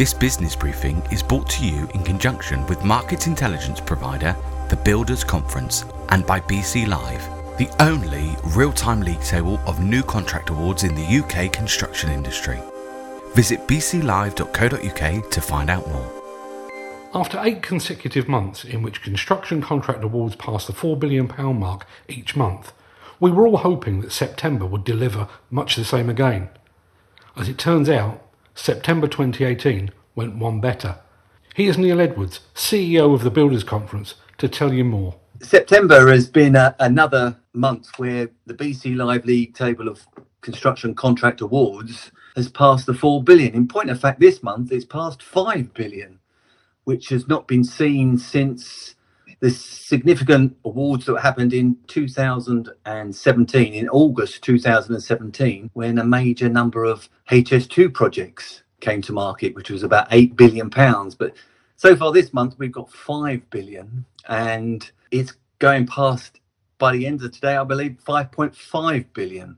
This business briefing is brought to you in conjunction with market intelligence provider, the Builders Conference, and by BC Live, the only real time league table of new contract awards in the UK construction industry. Visit bclive.co.uk to find out more. After eight consecutive months in which construction contract awards passed the £4 billion mark each month, we were all hoping that September would deliver much the same again. As it turns out, September 2018 went one better. Here's Neil Edwards, CEO of the Builders Conference, to tell you more. September has been a, another month where the BC Live League table of construction contract awards has passed the 4 billion. In point of fact, this month it's passed 5 billion, which has not been seen since the significant awards that happened in 2017, in August 2017, when a major number of HS2 projects came to market, which was about 8 billion pounds. But so far this month, we've got £5 billion, and it's going past by the end of today, I believe, 5.5 billion,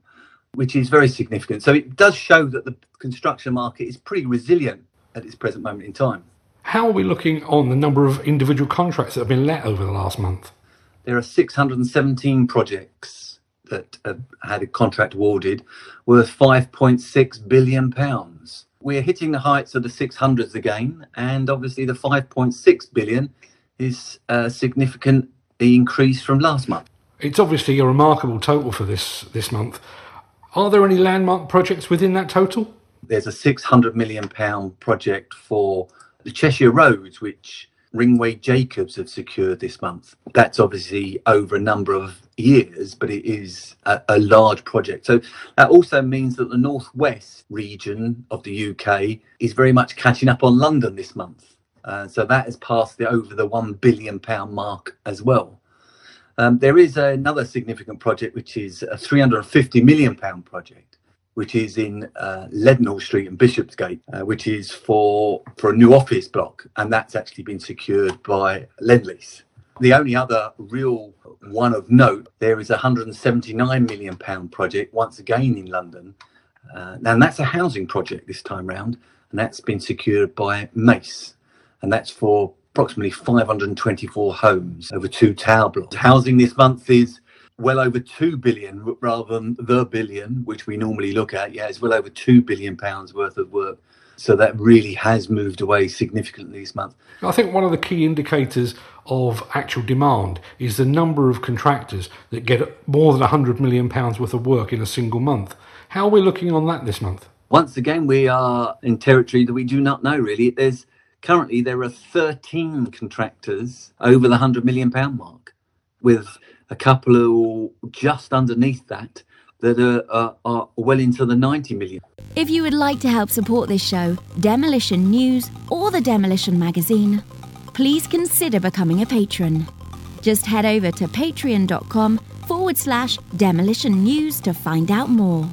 which is very significant. So it does show that the construction market is pretty resilient at its present moment in time. How are we looking on the number of individual contracts that have been let over the last month? There are 617 projects that have had a contract awarded worth 5.6 billion pounds. We're hitting the heights of the 600s again, and obviously the 5.6 billion is a significant increase from last month. It's obviously a remarkable total for this this month. Are there any landmark projects within that total? There's a 600 million pound project for the Cheshire Roads, which Ringway Jacobs have secured this month. That's obviously over a number of years, but it is a, a, large project. So that also means that the northwest region of the UK is very much catching up on London this month. Uh, so that has passed the, over the one billion pound mark as well. Um, there is another significant project, which is a 350 million pound project, which is in uh, Leadenhall Street and Bishopsgate, uh, which is for for a new office block, and that's actually been secured by Lendlease. The only other real one of note there is a 179 million pound project, once again in London, uh, and that's a housing project this time round, and that's been secured by Mace, and that's for approximately 524 homes over two tower blocks. Housing this month is well over 2 billion rather than the billion which we normally look at. Yeah it's well over 2 billion pounds worth of work. So that really has moved away significantly this month. I think one of the key indicators of actual demand is the number of contractors that get more than 100 million pounds worth of work in a single month. How are we looking on that this month? Once again we are in territory that we do not know really. There's currently there are 13 contractors over the 100 million pound mark with a couple who just underneath that that are, are, are, well into the 90 million. If you would like to help support this show, Demolition News, or the Demolition Magazine, please consider becoming a patron. Just head over to patreon.com forward slash demolition news to find out more.